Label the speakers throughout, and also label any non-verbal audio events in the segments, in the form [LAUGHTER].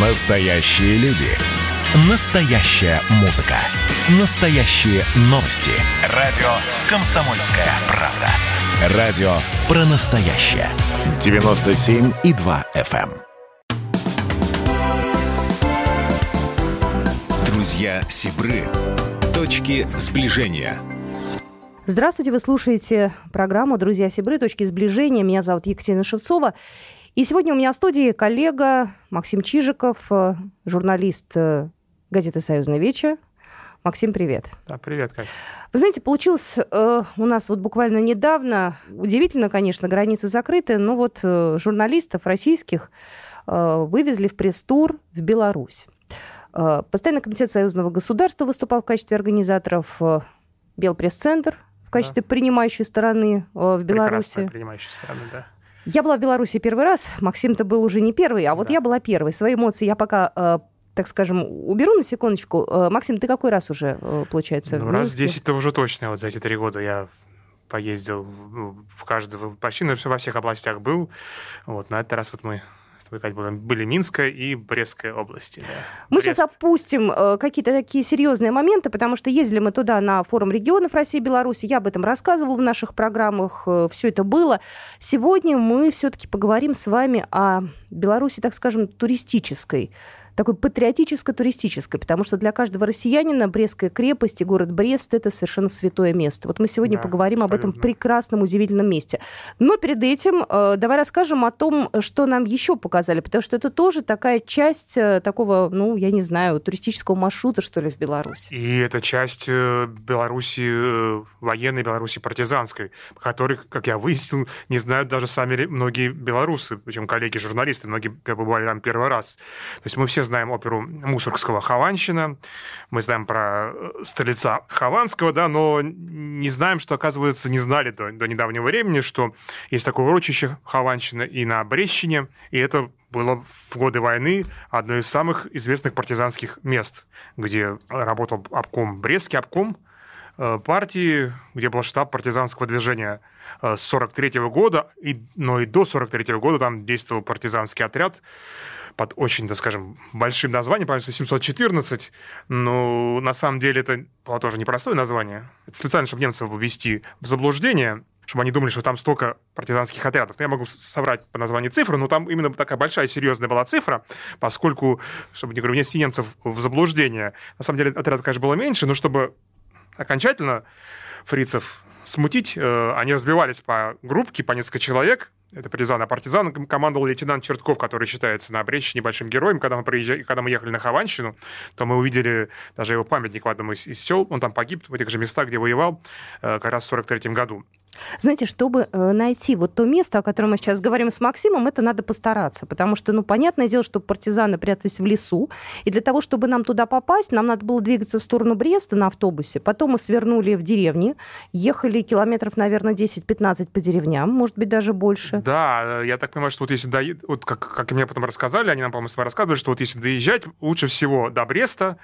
Speaker 1: Настоящие люди. Настоящая музыка. Настоящие новости. Радио «Комсомольская правда». Радио про настоящее. 97,2 FM. эм. Друзья Сибры. Точки сближения.
Speaker 2: Здравствуйте, вы слушаете программу «Друзья Сибры. Точки сближения». Меня зовут Екатерина Шевцова. И сегодня у меня в студии коллега Максим Чижиков, э, журналист э, газеты «Союзная вечер». Максим, привет.
Speaker 3: Да, привет, Кать.
Speaker 2: Вы знаете, получилось э, у нас вот буквально недавно, удивительно, конечно, границы закрыты, но вот э, журналистов российских э, вывезли в пресс-тур в Беларусь. Э, Постоянный комитет Союзного государства выступал в качестве организаторов, э, Белпресс-центр в качестве принимающей стороны э, в Беларуси.
Speaker 3: Прекрасная принимающая сторона, да.
Speaker 2: Я была в Беларуси первый раз, Максим-то был уже не первый, а вот
Speaker 3: Да.
Speaker 2: я была первой. Свои эмоции я пока, э, так скажем, уберу на секундочку. Э, Максим, ты какой раз уже, э, получается,
Speaker 3: Ну, раз
Speaker 2: Минске?
Speaker 3: 10 это уже точно. Вот за эти три года я поездил ну, в каждого, почти все- во всех областях был. Вот, на этот раз вот мы с тобой, Кать, были, Минская и Брестская области. да.
Speaker 2: Мы
Speaker 3: Брест.
Speaker 2: сейчас опустим э, какие-то такие серьезные моменты, потому что ездили мы туда на форум регионов России и Беларуси. Я об этом рассказывала в наших программах. все это было. Сегодня мы все-таки поговорим с вами о Беларуси, так скажем, туристической такой патриотическо-туристической, потому что для каждого россиянина Брестская крепость и город Брест – это совершенно святое место. Вот мы сегодня
Speaker 3: Да,
Speaker 2: поговорим об этом
Speaker 3: абсолютно.
Speaker 2: прекрасном, удивительном месте. Но перед этим э, давай расскажем о том, что нам еще показали, потому что это тоже такая часть э, такого, ну, я не знаю, туристического маршрута, что ли, в Беларуси.
Speaker 3: И это часть э, Беларуси, э, военной Беларуси партизанской, которой, как я выяснил, не знают даже сами многие белорусы, причем коллеги-журналисты, многие побывали там первый раз. То есть мы все знаем оперу Мусоргского «Хованщина», мы знаем про э, стрельца Хованского, да, но не знаем, что, оказывается, не знали до, до недавнего времени, что есть такое урочище Хованщина и на Брещине, и это было в годы войны одно из самых известных партизанских мест, где работал обком, Брестский обком партии, где был штаб партизанского движения э, с 43 года, и, но и до 43 года там действовал партизанский отряд под очень, так скажем, большим названием, по 714, но на самом деле это было тоже непростое название. Это специально, чтобы немцев ввести в заблуждение, чтобы они думали, что там столько партизанских отрядов. Ну, Я могу с- соврать по названию цифры, но там именно такая большая, серьезная была цифра, поскольку, чтобы не говорю, внести немцев в заблуждение. На самом деле отрядов, конечно, было меньше, но чтобы окончательно фрицев смутить, э, они разбивались по группке, по несколько человек. Это партизаны. А партизан командовал лейтенант Чертков, который считается на Бресте небольшим героем. Когда мы, проезжали, когда мы ехали на Хованщину, то мы увидели даже его памятник в одном из, из сел. Он там погиб в этих же местах, где воевал, э, как раз в 43 году.
Speaker 2: Знаете, чтобы э, найти вот то место, о котором мы сейчас говорим с Максимом, это надо постараться, потому что, ну, понятное дело, что партизаны прятались в лесу, и для того, чтобы нам туда попасть, нам надо было двигаться в сторону Бреста на автобусе, потом мы свернули в деревни, ехали километров, наверное, 10-15 по деревням, может быть, даже больше.
Speaker 3: Да, я так понимаю, что вот если доед... вот как, как мне потом рассказали, они нам, по-моему, с вами рассказывали, что вот если доезжать, лучше всего до Бреста,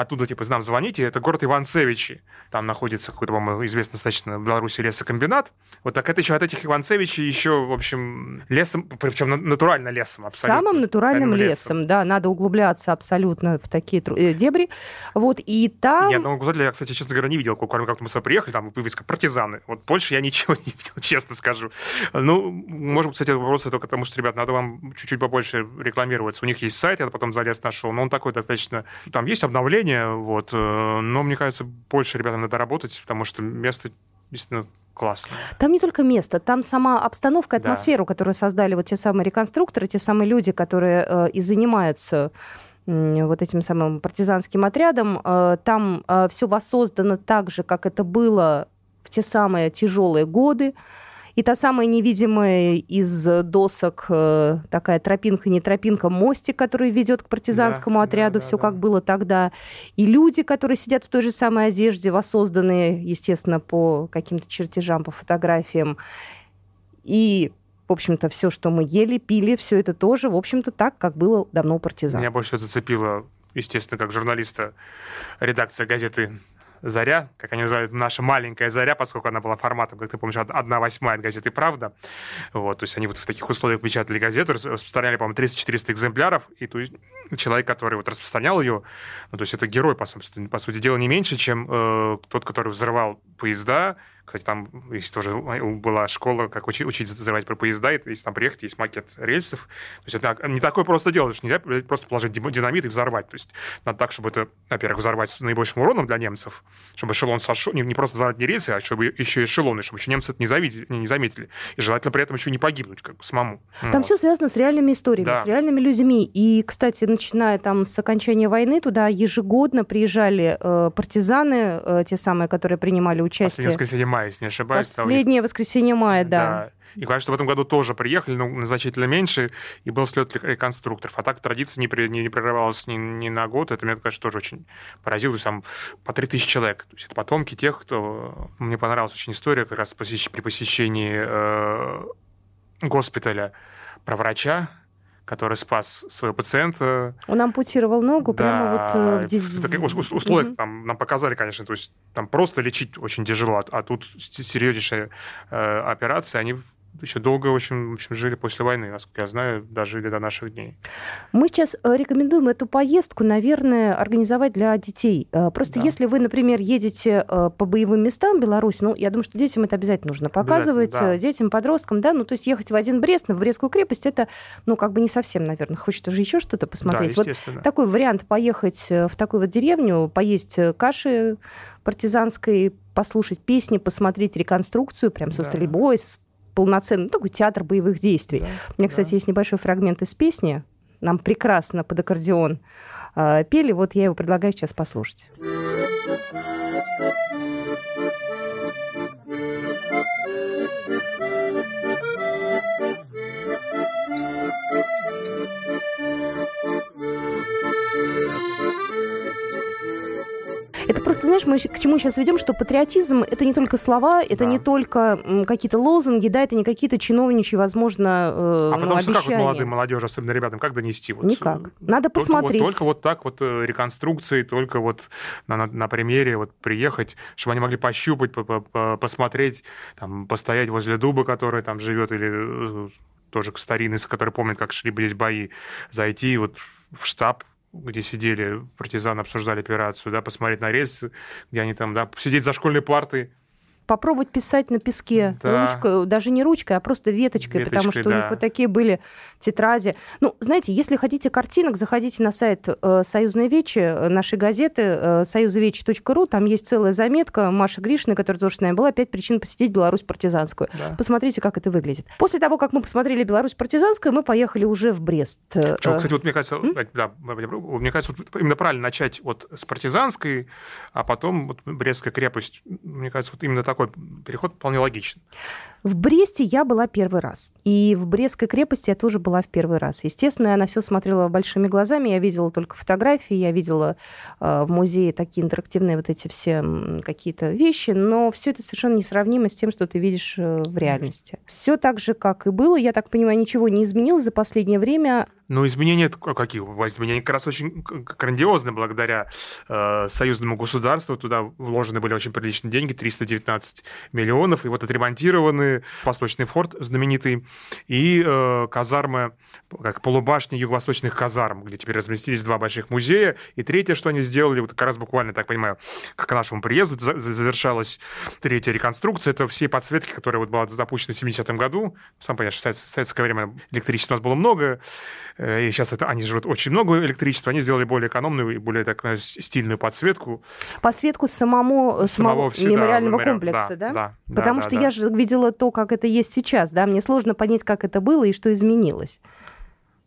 Speaker 3: оттуда, типа, нам звоните, это город Иванцевичи. Там находится какой-то, по-моему, известный достаточно в Беларуси лесокомбинат. Вот так это еще от этих Иванцевичей еще, в общем, лесом, причем на- натурально лесом абсолютно.
Speaker 2: Самым натуральным
Speaker 3: Натуральным
Speaker 2: лесом, да, надо углубляться абсолютно в такие тру- э, дебри. Вот, и там...
Speaker 3: Ни одного указателя я, кстати, честно говоря, не видел, кроме как мы сюда приехали, там вывеска «партизаны». Вот больше я ничего [LAUGHS] не видел, честно скажу. Ну, может быть, кстати, вопрос только потому, что, ребят, надо вам чуть-чуть побольше рекламироваться. У них есть сайт, я потом залез, нашел, но он такой достаточно... Там есть обновление, вот, э, но, мне кажется, больше ребятам надо работать, потому что место действительно классное.
Speaker 2: Там не только место, там сама обстановка,
Speaker 3: Да.
Speaker 2: атмосферу, которую создали вот те самые реконструкторы, те самые люди, которые э, и занимаются вот этим самым партизанским отрядом. Э, там все воссоздано так же, как это было в те самые тяжелые годы. И та самая невидимая из досок э, такая тропинка, не тропинка, мостик, который ведет к партизанскому
Speaker 3: Да,
Speaker 2: отряду,
Speaker 3: да,
Speaker 2: все
Speaker 3: да,
Speaker 2: как было тогда. И люди, которые сидят в той же самой одежде, воссозданные, естественно, по каким-то чертежам, по фотографиям. И, в общем-то, все, что мы ели, пили, все это тоже, в общем-то, так, как было давно у партизан.
Speaker 3: Меня больше зацепило, естественно, как журналиста, редакция газеты «Заря», как они называют, наша маленькая «Заря», поскольку она была форматом, как ты помнишь, одна восьмая от газеты «Правда». Вот, то есть они вот в таких условиях печатали газету, распространяли, по-моему, 300-400 экземпляров, и то есть человек, который вот распространял ее, ну, то есть это герой, по, по сути дела, не меньше, чем э, тот, который взрывал поезда, кстати, там есть тоже была школа, как учить, учить взрывать про поезда. И, если там приехать, есть макет рельсов. То есть это не такое просто дело, что нельзя просто положить динамит и взорвать. То есть надо так, чтобы это, во-первых, взорвать с наибольшим уроном для немцев, чтобы эшелон сошел, не, не просто взорвать не рельсы, а чтобы еще эшелоны, чтобы еще немцы это не заметили, не заметили. И желательно при этом еще не погибнуть как бы самому.
Speaker 2: Там вот. все связано с реальными историями, да. с реальными людьми. И, кстати, начиная там с окончания войны, туда ежегодно приезжали э, партизаны, э, те самые, которые принимали участие.
Speaker 3: Последнее мая, если не ошибаюсь.
Speaker 2: Последнее воскресенье мая, да. да.
Speaker 3: И, конечно, в этом году тоже приехали, но значительно меньше, и был слет реконструкторов. А так традиция не, при, не, не прерывалась ни, ни на год. Это меня, конечно, тоже очень поразило. То есть там по 3000 человек. То есть это потомки тех, кто... Мне понравилась очень история как раз при посещении э, госпиталя про врача, который спас своего пациента.
Speaker 2: Он ампутировал ногу
Speaker 3: да,
Speaker 2: прямо вот
Speaker 3: э, в, в таких условиях угу. там, нам показали, конечно, то есть там просто лечить очень тяжело, а, а тут серьезнейшая э, операция, они еще долго общем, в общем, жили после войны, насколько я знаю, дожили до наших дней.
Speaker 2: Мы сейчас э, рекомендуем эту поездку, наверное, организовать для детей. Э, просто да. если вы, например, едете э, по боевым местам Беларуси, ну, я думаю, что детям это обязательно нужно показывать, да. детям, подросткам, да, ну, то есть ехать в один Брест, в Брестскую крепость, это, ну, как бы не совсем, наверное, хочется же еще что-то посмотреть. Да, вот такой вариант поехать в такую вот деревню, поесть каши партизанской, послушать песни, посмотреть реконструкцию прям со да. стрельбой, с полноценный, ну, такой театр боевых действий. Да, У меня, кстати, да. есть небольшой фрагмент из песни. Нам прекрасно под аккордеон э, пели. Вот я его предлагаю сейчас послушать. Это просто, знаешь, мы к чему сейчас ведем, что патриотизм это не только слова, это да. не только какие-то лозунги, да, это не какие-то чиновничьи, возможно, э,
Speaker 3: А
Speaker 2: потому
Speaker 3: ну, что как вот молодым молодежи, особенно ребятам, как донести? Вот,
Speaker 2: Никак. Надо
Speaker 3: только,
Speaker 2: посмотреть.
Speaker 3: Вот, только вот так вот э, реконструкции, только вот на, на, на примере вот приехать, чтобы они могли пощупать, по, по, посмотреть, там, постоять возле дуба, который там живет, или э, тоже старинный, который помнит, как шли здесь бои, зайти вот в штаб где сидели партизаны, обсуждали операцию, да, посмотреть на рельсы, где они там, да, сидеть за школьной партой,
Speaker 2: попробовать писать на песке да. ручкой, даже не ручкой, а просто веточкой, веточкой потому что да. у них вот такие были тетради. Ну, знаете, если хотите картинок, заходите на сайт э, Союзной Вечи, э, нашей газеты, э, союзовечи.ру, там есть целая заметка Маши Гришиной, которая тоже с нами была, «Пять причин посетить Беларусь партизанскую». Да. Посмотрите, как это выглядит. После того, как мы посмотрели Беларусь партизанскую, мы поехали уже в Брест.
Speaker 3: Почему? Э, кстати, вот мне кажется, М? да, мне кажется, вот именно правильно начать вот с партизанской, а потом вот Брестская крепость, мне кажется, вот именно так такой переход вполне логичен.
Speaker 2: В Бресте я была первый раз. И в Брестской крепости я тоже была в первый раз. Естественно, я на все смотрела большими глазами. Я видела только фотографии, я видела э, в музее такие интерактивные вот эти все какие-то вещи, но все это совершенно несравнимо с тем, что ты видишь э, в реальности. Все так же, как и было. Я так понимаю, ничего не изменилось за последнее время.
Speaker 3: Ну, изменения какие? Изменения как раз очень грандиозны благодаря э, союзному государству. Туда вложены были очень приличные деньги, 319 миллионов, и вот отремонтированы Восточный форт знаменитый и э, казармы, как полубашни юго-восточных казарм, где теперь разместились два больших музея. И третье, что они сделали, вот как раз буквально, так понимаю, к нашему приезду завершалась третья реконструкция. Это все подсветки, которые вот была запущена в 70-м году. Сам что в советское время электричества у нас было много, Э, и сейчас это, они жрут очень много электричества, они сделали более экономную и более так, стильную подсветку.
Speaker 2: Подсветку самому, самого, самого мемориального да, комплекса, да?
Speaker 3: Да.
Speaker 2: Потому
Speaker 3: да,
Speaker 2: что
Speaker 3: да.
Speaker 2: я же видела то, как это есть сейчас, да, мне сложно понять, как это было и что изменилось.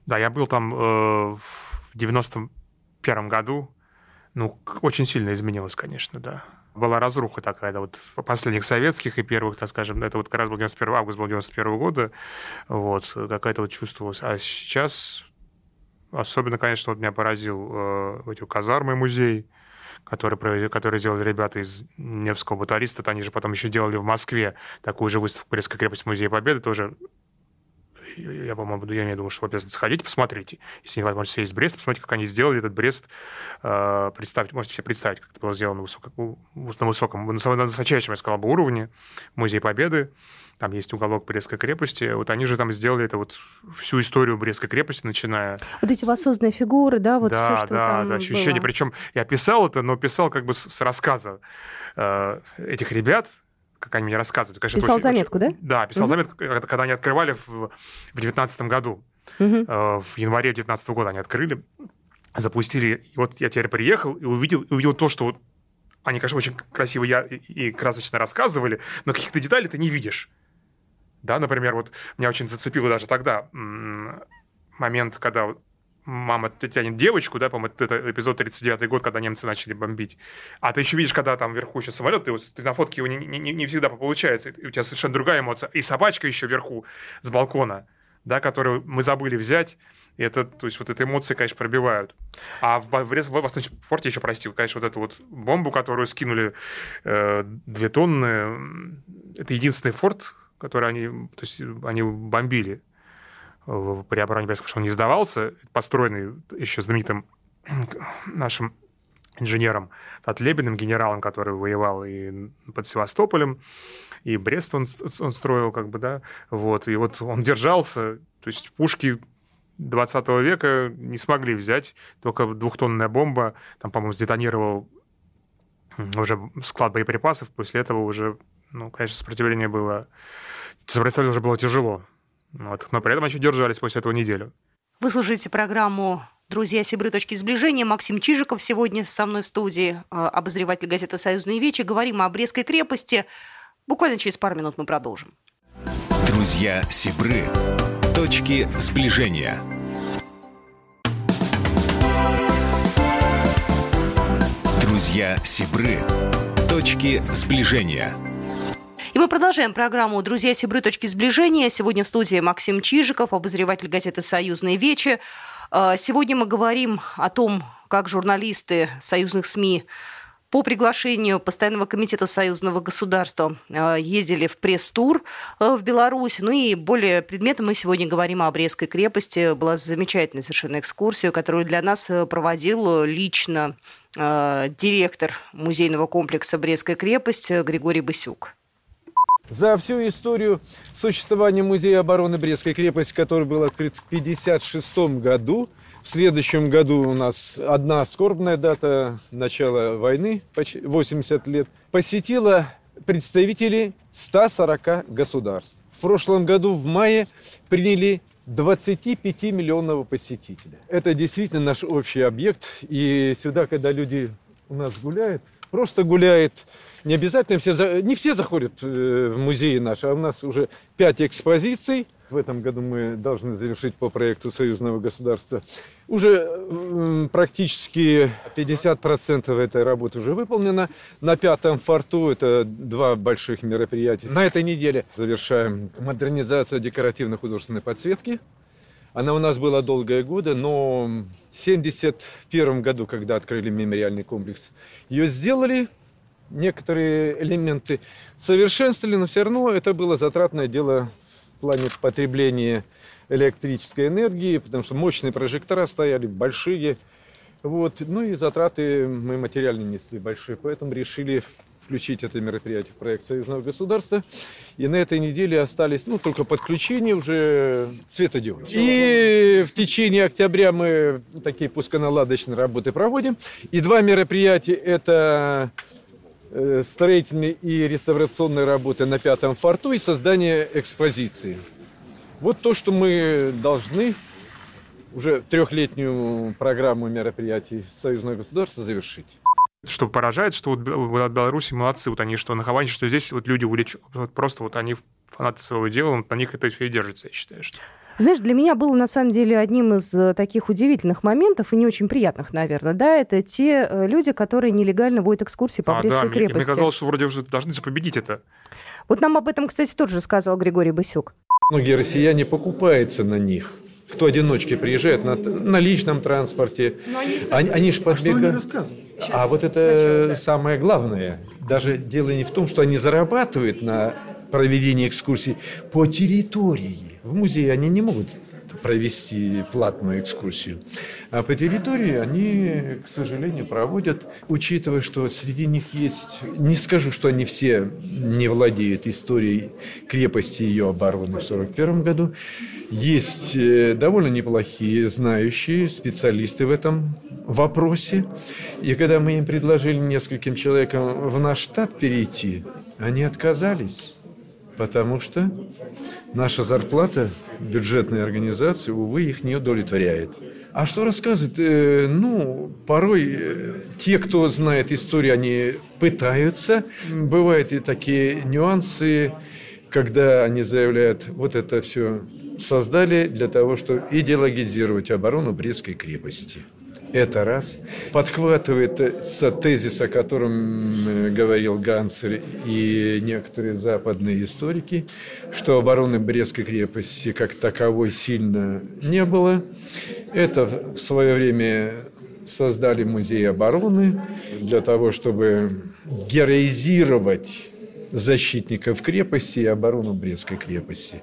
Speaker 3: Да, я был там э, в 91 году, ну, очень сильно изменилось, конечно, да. Была разруха такая, да, вот последних советских и первых, так скажем, это вот как раз был 91 август был 91 года, вот, какая-то вот чувствовалась. А сейчас особенно, конечно, вот меня поразил э, эти казармы музей, который, который сделали ребята из Невского батариста. Они же потом еще делали в Москве такую же выставку «Брестская крепость Музея Победы», тоже я, по-моему, я думаю, что вы обязаны сходить, посмотрите. Если не возможно в Брест, посмотрите, как они сделали этот Брест. Э, представьте, можете себе представить, как это было сделано на высоком, на высоком, на высочайшем, я сказал бы, уровне. Музей Победы, там есть уголок Брестской крепости. Вот они же там сделали это вот всю историю Брестской крепости, начиная...
Speaker 2: Вот эти воссозданные фигуры, да, вот
Speaker 3: да,
Speaker 2: все, что
Speaker 3: да,
Speaker 2: там
Speaker 3: да, ощущение.
Speaker 2: было.
Speaker 3: Причем я писал это, но писал как бы с, с рассказа э, этих ребят, как они мне рассказывают. Конечно,
Speaker 2: писал
Speaker 3: очень,
Speaker 2: заметку,
Speaker 3: очень,
Speaker 2: да?
Speaker 3: Да, писал угу. заметку, когда они открывали в 2019 году. Угу. В январе 2019 года они открыли, запустили. И вот я теперь приехал и увидел, и увидел то, что они, конечно, очень красиво я и красочно рассказывали, но каких-то деталей ты не видишь. Да, например, вот меня очень зацепило даже тогда момент, когда мама тянет девочку, да, по-моему, это эпизод 39 год, когда немцы начали бомбить. А ты еще видишь, когда там вверху еще самолет, ты, ты на фотке его не, не, не всегда получается, и у тебя совершенно другая эмоция. И собачка еще вверху с балкона, да, которую мы забыли взять. И это, то есть вот эти эмоции, конечно, пробивают. А в, в, в, Восточном форте еще простил, конечно, вот эту вот бомбу, которую скинули э, две тонны. Это единственный форт, который они, то есть они бомбили при обороне Брянска, потому что он не сдавался, построенный еще знаменитым [CLEARS THROAT] нашим инженером Татлебиным, генералом, который воевал и под Севастополем, и Брест он, он строил, как бы, да, вот, и вот он держался, то есть пушки 20 века не смогли взять, только двухтонная бомба, там, по-моему, сдетонировал уже склад боеприпасов, после этого уже, ну, конечно, сопротивление было Сопротивление уже было тяжело. Вот. Но при этом еще держались после этого неделю.
Speaker 2: Вы слушаете программу «Друзья Сибры. Точки сближения». Максим Чижиков сегодня со мной в студии, а, обозреватель газеты «Союзные вечи». Говорим о Брестской крепости. Буквально через пару минут мы продолжим.
Speaker 1: Друзья Сибры. Точки сближения. Друзья Сибры. Точки сближения.
Speaker 2: И мы продолжаем программу «Друзья Сибры. Точки сближения». Сегодня в студии Максим Чижиков, обозреватель газеты «Союзные вечи». А, сегодня мы говорим о том, как журналисты союзных СМИ по приглашению Постоянного комитета союзного государства а, ездили в пресс-тур а, в Беларусь. Ну и более предметно мы сегодня говорим о Брестской крепости. Была замечательная совершенно экскурсия, которую для нас проводил лично директор музейного комплекса Брестская крепость Григорий Басюк.
Speaker 4: За всю историю существования Музея обороны Брестской крепости, который был открыт в 1956 году, в следующем году у нас одна скорбная дата начала войны, 80 лет, посетила представители 140 государств. В прошлом году в мае приняли 25 миллионного посетителя. Это действительно наш общий объект. И сюда, когда люди у нас гуляют, просто гуляют не обязательно все, не все заходят э, в музеи наши, а у нас уже пять экспозиций. В этом году мы должны завершить по проекту союзного государства. Уже практически 50% этой работы уже выполнено. На пятом форту это два больших мероприятия. На этой неделе завершаем модернизацию декоративно художественной подсветки. Она у нас была долгие годы, но в 1971 году, когда открыли мемориальный комплекс, ее сделали, некоторые элементы совершенствовали, но все равно это было затратное дело в плане потребления электрической энергии, потому что мощные прожектора стояли, большие. Вот. Ну и затраты мы материально несли большие, поэтому решили включить это мероприятие в проект союзного государства. И на этой неделе остались, ну, только подключение уже светодиодов. И в течение октября мы такие пусконаладочные работы проводим. И два мероприятия – это Э, строительные и реставрационные работы на пятом форту и создание экспозиции. Вот то, что мы должны уже трехлетнюю программу мероприятий союзного государства завершить.
Speaker 3: Что поражает, что вот Беларуси молодцы, вот они что на Хаване, что здесь вот люди увлечены, вот просто вот они фанаты своего дела, вот на них это все и держится, я считаю, что.
Speaker 2: Знаешь, для меня было на самом деле одним из э, таких удивительных моментов и не очень приятных, наверное, да, это те э, люди, которые нелегально водят экскурсии по а, Брестской да, крепости.
Speaker 3: Мне, мне казалось, что вроде уже должны же победить это.
Speaker 2: Вот нам об этом, кстати, тоже сказал Григорий Басюк.
Speaker 4: Многие россияне покупаются на них кто одиночки приезжает на, на личном транспорте. Они, они, они же подбегают. А, а вот это самое главное. Даже дело не в том, что они зарабатывают на проведение экскурсий по территории. В музее они не могут провести платную экскурсию. А по территории они, к сожалению, проводят, учитывая, что среди них есть, не скажу, что они все не владеют историей крепости и ее обороны в 1941 году, есть э, довольно неплохие знающие специалисты в этом вопросе. И когда мы им предложили нескольким человекам в наш штат перейти, они отказались. Потому что наша зарплата бюджетной организации, увы, их не удовлетворяет. А что рассказывать? Э, ну, порой э, те, кто знает историю, они пытаются. Бывают и такие нюансы, когда они заявляют, вот это все создали для того, чтобы идеологизировать оборону Брестской крепости. Это раз. Подхватывает тезис, о котором э, говорил Ганцер и некоторые западные историки, что обороны Брестской крепости как таковой сильно не было. Это в свое время создали музей обороны для того, чтобы героизировать защитников крепости и оборону Брестской крепости.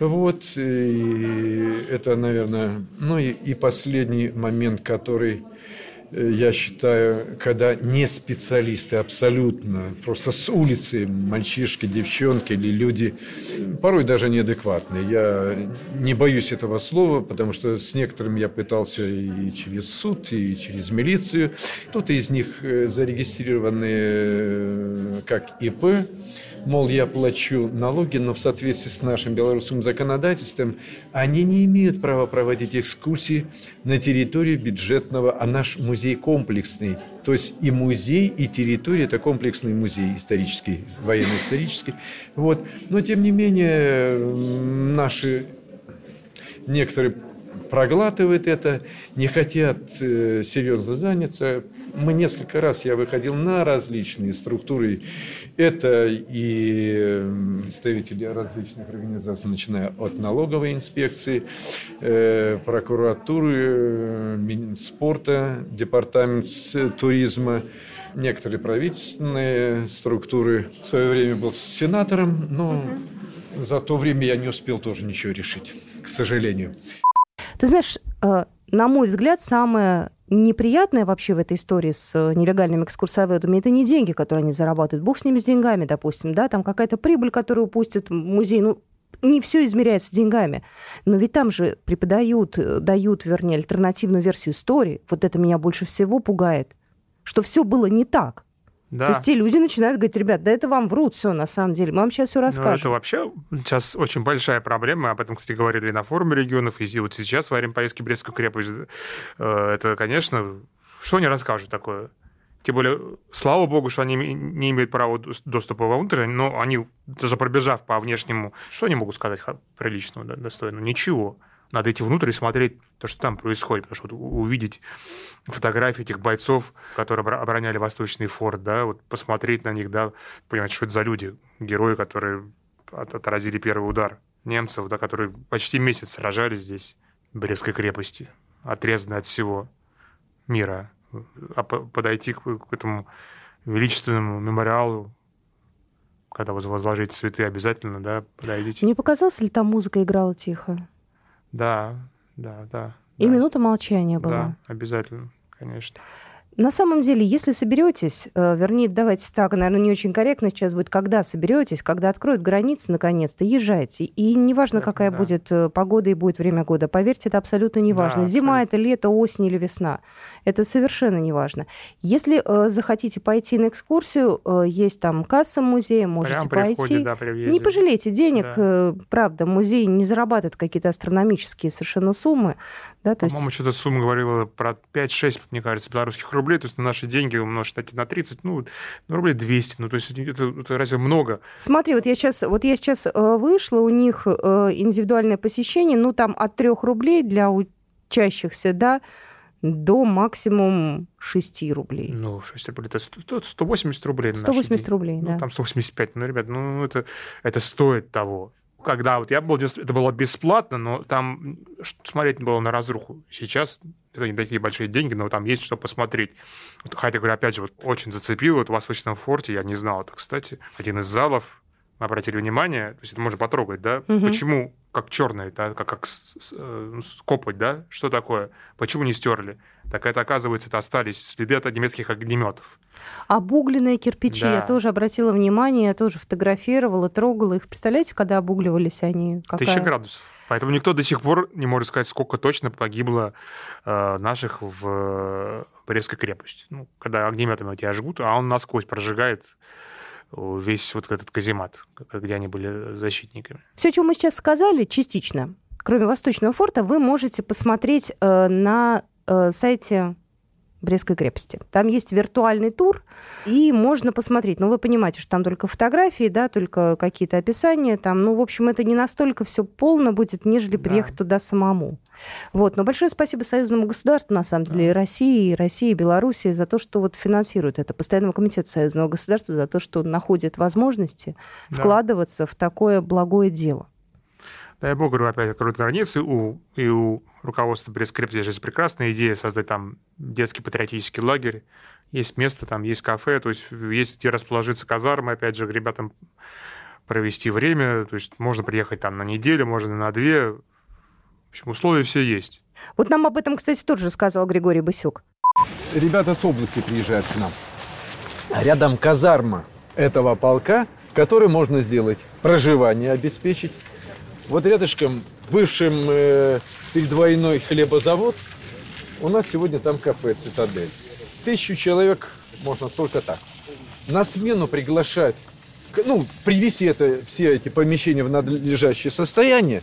Speaker 4: Вот, и это, наверное, ну и, и последний момент, который Э, я считаю, когда не специалисты абсолютно, просто с улицы, мальчишки, девчонки или люди, порой даже неадекватные. Я не боюсь этого слова, потому что с некоторыми я пытался и через суд, и через милицию. Кто-то из них э, зарегистрированы э, как ИП, мол, я плачу налоги, но в соответствии с нашим белорусским законодательством они не имеют права проводить экскурсии на территории бюджетного, а наш музей комплексный. То есть и музей, и территория – это комплексный музей исторический, военно-исторический. Вот. Но, тем не менее, наши некоторые проглатывают это, не хотят э, серьезно заняться. Мы несколько раз, я выходил на различные структуры. Это и представители различных организаций, начиная от налоговой инспекции, э, прокуратуры, э, спорта, департамент туризма, некоторые правительственные структуры. В свое время был сенатором, но за то время я не успел тоже ничего решить, к сожалению.
Speaker 2: Ты знаешь, э, на мой взгляд, самое неприятное вообще в этой истории с э, нелегальными экскурсоводами это не деньги, которые они зарабатывают. Бог с ними, с деньгами, допустим, да, там какая-то прибыль, которую упустит музей, ну, не все измеряется деньгами. Но ведь там же преподают, э, дают, вернее, альтернативную версию истории. Вот это меня больше всего пугает. Что все было не так. Да. То есть те люди начинают говорить, ребят, да это вам врут все на самом деле, мы вам сейчас все расскажем. Ну,
Speaker 3: это вообще сейчас очень большая проблема, об этом, кстати, говорили на форуме регионов, и вот сейчас во время поездки в Брестскую крепость, э, это, конечно, что они расскажут такое? Тем более, слава богу, что они не имеют права доступа вовнутрь, но они, даже пробежав по внешнему, что они могут сказать приличного, достойного? Ничего. Надо идти внутрь и смотреть то, что там происходит. Потому что вот увидеть фотографии этих бойцов, которые обороняли Восточный форт, да, вот посмотреть на них, да, понимать, что это за люди, герои, которые отразили первый удар немцев, да, которые почти месяц сражались здесь, в Брестской крепости, отрезаны от всего мира. А подойти к, к этому величественному мемориалу, когда возложить цветы обязательно, да, подойдите.
Speaker 2: Не показалось ли там музыка играла тихо?
Speaker 3: Да, да, да.
Speaker 2: И да. минута молчания была.
Speaker 3: Да, обязательно, конечно.
Speaker 2: На самом деле, если соберетесь, э, вернее, давайте так, наверное, не очень корректно сейчас будет, когда соберетесь, когда откроют границы, наконец-то, езжайте. И неважно, да, какая да. будет э, погода и будет время года. Поверьте, это абсолютно не важно. Да, Зима абсолютно. это лето, осень или весна. Это совершенно не важно. Если э, захотите пойти на экскурсию, э, есть там касса музея, можете Прямо пойти. Входе, да, не пожалейте денег, да. э, правда, музей не зарабатывает какие-то астрономические совершенно суммы.
Speaker 3: Да, По-моему, есть... что-то сумма говорила про 5-6, мне кажется, белорусских рублей рублей, то есть на наши деньги умножить на 30, ну, ну рублей 200, ну, то есть это, это разве много?
Speaker 2: Смотри, вот я сейчас, вот я сейчас э, вышла, у них э, индивидуальное посещение, ну, там от 3 рублей для учащихся, да, до максимум 6 рублей.
Speaker 3: Ну, 6 рублей, это 180 рублей.
Speaker 2: 180 рублей, ну, да.
Speaker 3: Там 185, ну, ребят, ну, это, это стоит того когда вот я был, это было бесплатно, но там смотреть было на разруху. Сейчас это не такие большие деньги, но там есть что посмотреть. Хотя, говорю, опять же, вот очень зацепил вот в Восточном форте, я не знал это, кстати, один из залов, мы обратили внимание, то есть это можно потрогать, да,
Speaker 2: Мгм.
Speaker 3: почему как черный, да, как, как э, ну, копоть, да, что такое, почему не стерли? Так это, оказывается, это остались следы от немецких огнеметов.
Speaker 2: Обугленные кирпичи.
Speaker 3: Да.
Speaker 2: Я тоже обратила внимание, я тоже фотографировала, трогала их. Представляете, когда обугливались они? Какая...
Speaker 3: Тысяча градусов. Поэтому никто до сих пор не может сказать, сколько точно погибло э, наших в Брестской крепости. Ну, когда огнеметами тебя жгут, а он насквозь прожигает э, весь вот этот каземат, где они были защитниками.
Speaker 2: Все, о чем мы сейчас сказали, частично, кроме Восточного форта, вы можете посмотреть э, на э, сайте Брестской крепости. Там есть виртуальный тур, и можно посмотреть. Но вы понимаете, что там только фотографии, да, только какие-то описания. Там, ну, в общем, это не настолько все полно будет, нежели
Speaker 3: Да.
Speaker 2: приехать туда самому. Вот. Но большое спасибо союзному государству, на самом деле, и России, и России, и Белоруссии за то, что вот финансирует это. Постоянному комитету союзного государства за то, что находит возможности
Speaker 3: Да.
Speaker 2: вкладываться в такое благое дело.
Speaker 3: Дай бог, говорю, опять откроют границы, у, и у руководства пресс-крепости есть прекрасная идея создать там детский патриотический лагерь. Есть место, там есть кафе, то есть есть где расположиться казармы, опять же, ребятам провести время, то есть можно приехать там на неделю, можно на две. В общем, условия все есть.
Speaker 2: Вот нам об этом, кстати, тоже рассказал Григорий Басюк.
Speaker 4: Ребята с области приезжают к нам. А Рядом казарма этого полка, в которой можно сделать проживание, обеспечить. Вот рядышком бывшим э, перед войной хлебозавод, у нас сегодня там кафе «Цитадель». Тысячу человек можно только так. На смену приглашать, ну, привести это, все эти помещения в надлежащее состояние,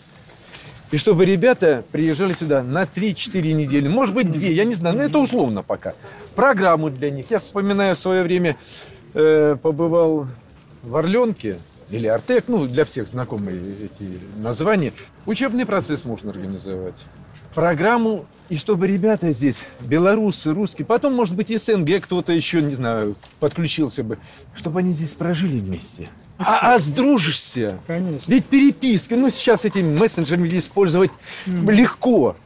Speaker 4: и чтобы ребята приезжали сюда на 3-4 недели, может быть, 2, я не знаю, но это условно пока. Программу для них. Я вспоминаю, в свое время э, побывал в Орленке, или Артек, ну, для всех знакомые эти названия. Учебный процесс можно организовать. Программу, и чтобы ребята здесь, белорусы, русские, потом, может быть, из СНГ кто-то еще, не знаю, подключился бы, чтобы они здесь прожили вместе. А, а сдружишься.
Speaker 5: Конечно.
Speaker 4: Ведь переписка, ну сейчас этими мессенджерами использовать легко.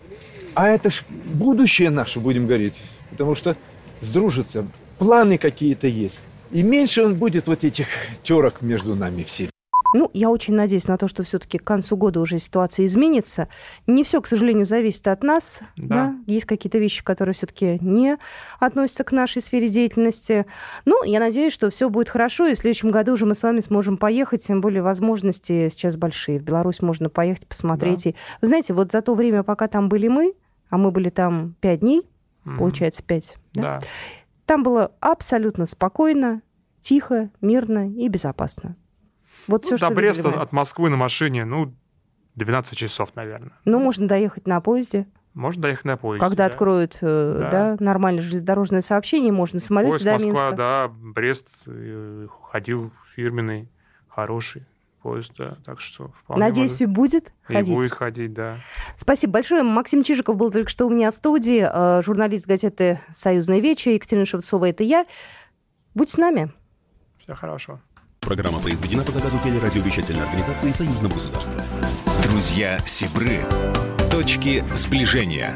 Speaker 4: А это ж будущее наше, будем говорить. Потому что сдружиться, планы какие-то есть. И меньше он будет вот этих терок между нами всеми.
Speaker 2: Ну, я очень надеюсь на то, что все-таки к концу года уже ситуация изменится. Не все, к сожалению, зависит от нас. Да.
Speaker 3: Да.
Speaker 2: Есть какие-то вещи, которые все-таки не относятся к нашей сфере деятельности. Ну, я надеюсь, что все будет хорошо, и в следующем году уже мы с вами сможем поехать, тем более возможности сейчас большие. В Беларусь можно поехать, посмотреть. И, вы знаете, вот за то время, пока там были мы, а мы были там пять дней,
Speaker 3: Мгм.
Speaker 2: получается, пять, да?
Speaker 3: Да.
Speaker 2: Там было абсолютно спокойно, тихо, мирно и безопасно. Вот
Speaker 3: Ну,
Speaker 2: все, что
Speaker 3: до Бреста
Speaker 2: видели мы.
Speaker 3: от Москвы на машине, ну, 12 часов, наверное.
Speaker 2: Ну, можно доехать на поезде.
Speaker 3: Можно доехать на поезде.
Speaker 2: Когда
Speaker 3: да.
Speaker 2: откроют э, да.
Speaker 3: Да.
Speaker 2: нормальное железнодорожное сообщение, можно на самолете
Speaker 3: Поезд
Speaker 2: до
Speaker 3: Москва,
Speaker 2: Минска.
Speaker 3: да, Брест э, ходил фирменный, хороший поезд, да, так что вполне
Speaker 2: Надеюсь, и будет
Speaker 3: и
Speaker 2: ходить.
Speaker 3: будет ходить, да.
Speaker 2: Спасибо большое. Максим Чижиков был только что у меня в студии, э, журналист газеты «Союзная вечер». Екатерина Шевцова, это я. Будь с нами.
Speaker 3: Всего хорошего.
Speaker 6: Программа произведена по заказу телерадиовещательной организации Союзного государства.
Speaker 1: Друзья Сибры. Точки сближения.